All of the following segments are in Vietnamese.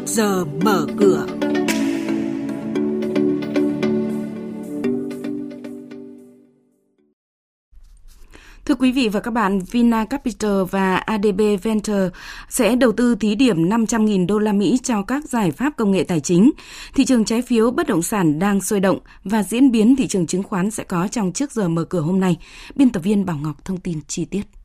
trước giờ mở cửa. Thưa quý vị và các bạn, Vina Capital và ADB Venture sẽ đầu tư thí điểm 500.000 đô la Mỹ cho các giải pháp công nghệ tài chính. Thị trường trái phiếu bất động sản đang sôi động và diễn biến thị trường chứng khoán sẽ có trong trước giờ mở cửa hôm nay. Biên tập viên Bảo Ngọc thông tin chi tiết.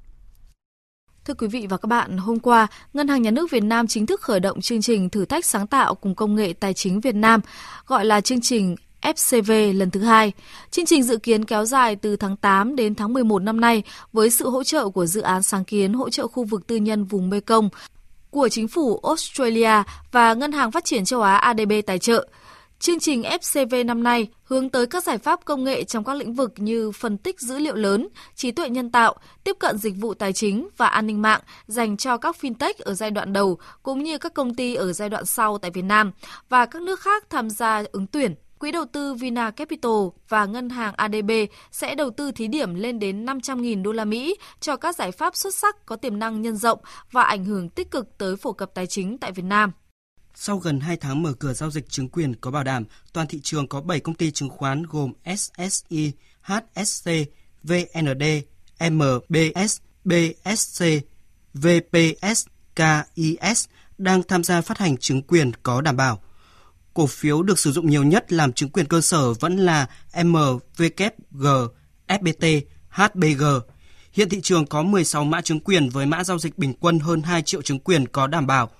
Thưa quý vị và các bạn, hôm qua, Ngân hàng Nhà nước Việt Nam chính thức khởi động chương trình thử thách sáng tạo cùng công nghệ tài chính Việt Nam, gọi là chương trình FCV lần thứ hai. Chương trình dự kiến kéo dài từ tháng 8 đến tháng 11 năm nay với sự hỗ trợ của dự án sáng kiến hỗ trợ khu vực tư nhân vùng Mekong của chính phủ Australia và Ngân hàng Phát triển châu Á ADB tài trợ. Chương trình FCV năm nay hướng tới các giải pháp công nghệ trong các lĩnh vực như phân tích dữ liệu lớn, trí tuệ nhân tạo, tiếp cận dịch vụ tài chính và an ninh mạng dành cho các fintech ở giai đoạn đầu cũng như các công ty ở giai đoạn sau tại Việt Nam và các nước khác tham gia ứng tuyển. Quỹ đầu tư Vina Capital và ngân hàng ADB sẽ đầu tư thí điểm lên đến 500.000 đô la Mỹ cho các giải pháp xuất sắc có tiềm năng nhân rộng và ảnh hưởng tích cực tới phổ cập tài chính tại Việt Nam. Sau gần 2 tháng mở cửa giao dịch chứng quyền có bảo đảm, toàn thị trường có 7 công ty chứng khoán gồm SSI, HSC, VND, MBS, BSC, VPS, KIS đang tham gia phát hành chứng quyền có đảm bảo. Cổ phiếu được sử dụng nhiều nhất làm chứng quyền cơ sở vẫn là MVKG, FBT, HBG. Hiện thị trường có 16 mã chứng quyền với mã giao dịch bình quân hơn 2 triệu chứng quyền có đảm bảo –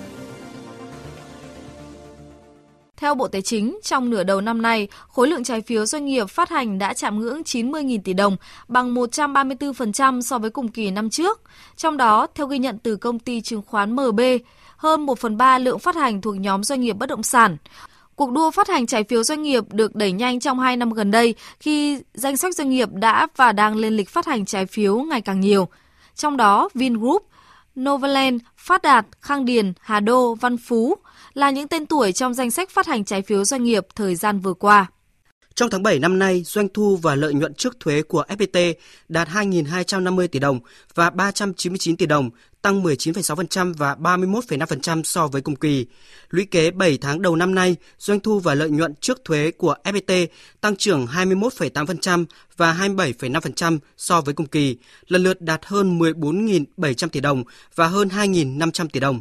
Theo Bộ Tài chính, trong nửa đầu năm nay, khối lượng trái phiếu doanh nghiệp phát hành đã chạm ngưỡng 90.000 tỷ đồng, bằng 134% so với cùng kỳ năm trước. Trong đó, theo ghi nhận từ công ty chứng khoán MB, hơn 1 phần 3 lượng phát hành thuộc nhóm doanh nghiệp bất động sản. Cuộc đua phát hành trái phiếu doanh nghiệp được đẩy nhanh trong 2 năm gần đây khi danh sách doanh nghiệp đã và đang lên lịch phát hành trái phiếu ngày càng nhiều. Trong đó, Vingroup, Novaland, Phát Đạt, Khang Điền, Hà Đô, Văn Phú – là những tên tuổi trong danh sách phát hành trái phiếu doanh nghiệp thời gian vừa qua. Trong tháng 7 năm nay, doanh thu và lợi nhuận trước thuế của FPT đạt 2.250 tỷ đồng và 399 tỷ đồng, tăng 19,6% và 31,5% so với cùng kỳ. Lũy kế 7 tháng đầu năm nay, doanh thu và lợi nhuận trước thuế của FPT tăng trưởng 21,8% và 27,5% so với cùng kỳ, lần lượt đạt hơn 14.700 tỷ đồng và hơn 2.500 tỷ đồng.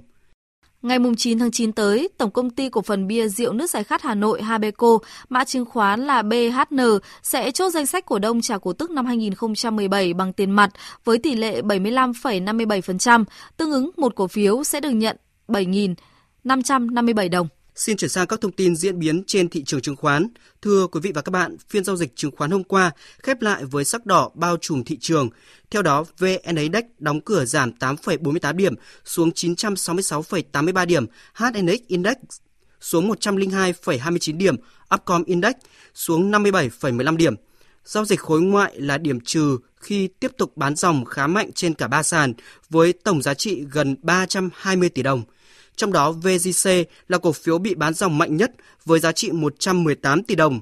Ngày 9 tháng 9 tới, Tổng công ty cổ phần bia rượu nước giải khát Hà Nội Habeco, mã chứng khoán là BHN, sẽ chốt danh sách cổ đông trả cổ tức năm 2017 bằng tiền mặt với tỷ lệ 75,57%, tương ứng một cổ phiếu sẽ được nhận 7.557 đồng. Xin chuyển sang các thông tin diễn biến trên thị trường chứng khoán. Thưa quý vị và các bạn, phiên giao dịch chứng khoán hôm qua khép lại với sắc đỏ bao trùm thị trường. Theo đó, VN Index đóng cửa giảm 8,48 điểm xuống 966,83 điểm, HNX Index xuống 102,29 điểm, Upcom Index xuống 57,15 điểm. Giao dịch khối ngoại là điểm trừ khi tiếp tục bán dòng khá mạnh trên cả ba sàn với tổng giá trị gần 320 tỷ đồng – trong đó VGC là cổ phiếu bị bán dòng mạnh nhất với giá trị 118 tỷ đồng.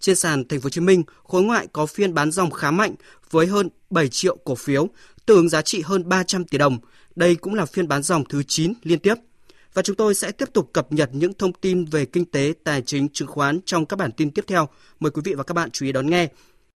Trên sàn Thành phố Hồ Chí Minh, khối ngoại có phiên bán dòng khá mạnh với hơn 7 triệu cổ phiếu, tương ứng giá trị hơn 300 tỷ đồng. Đây cũng là phiên bán dòng thứ 9 liên tiếp. Và chúng tôi sẽ tiếp tục cập nhật những thông tin về kinh tế, tài chính, chứng khoán trong các bản tin tiếp theo. Mời quý vị và các bạn chú ý đón nghe.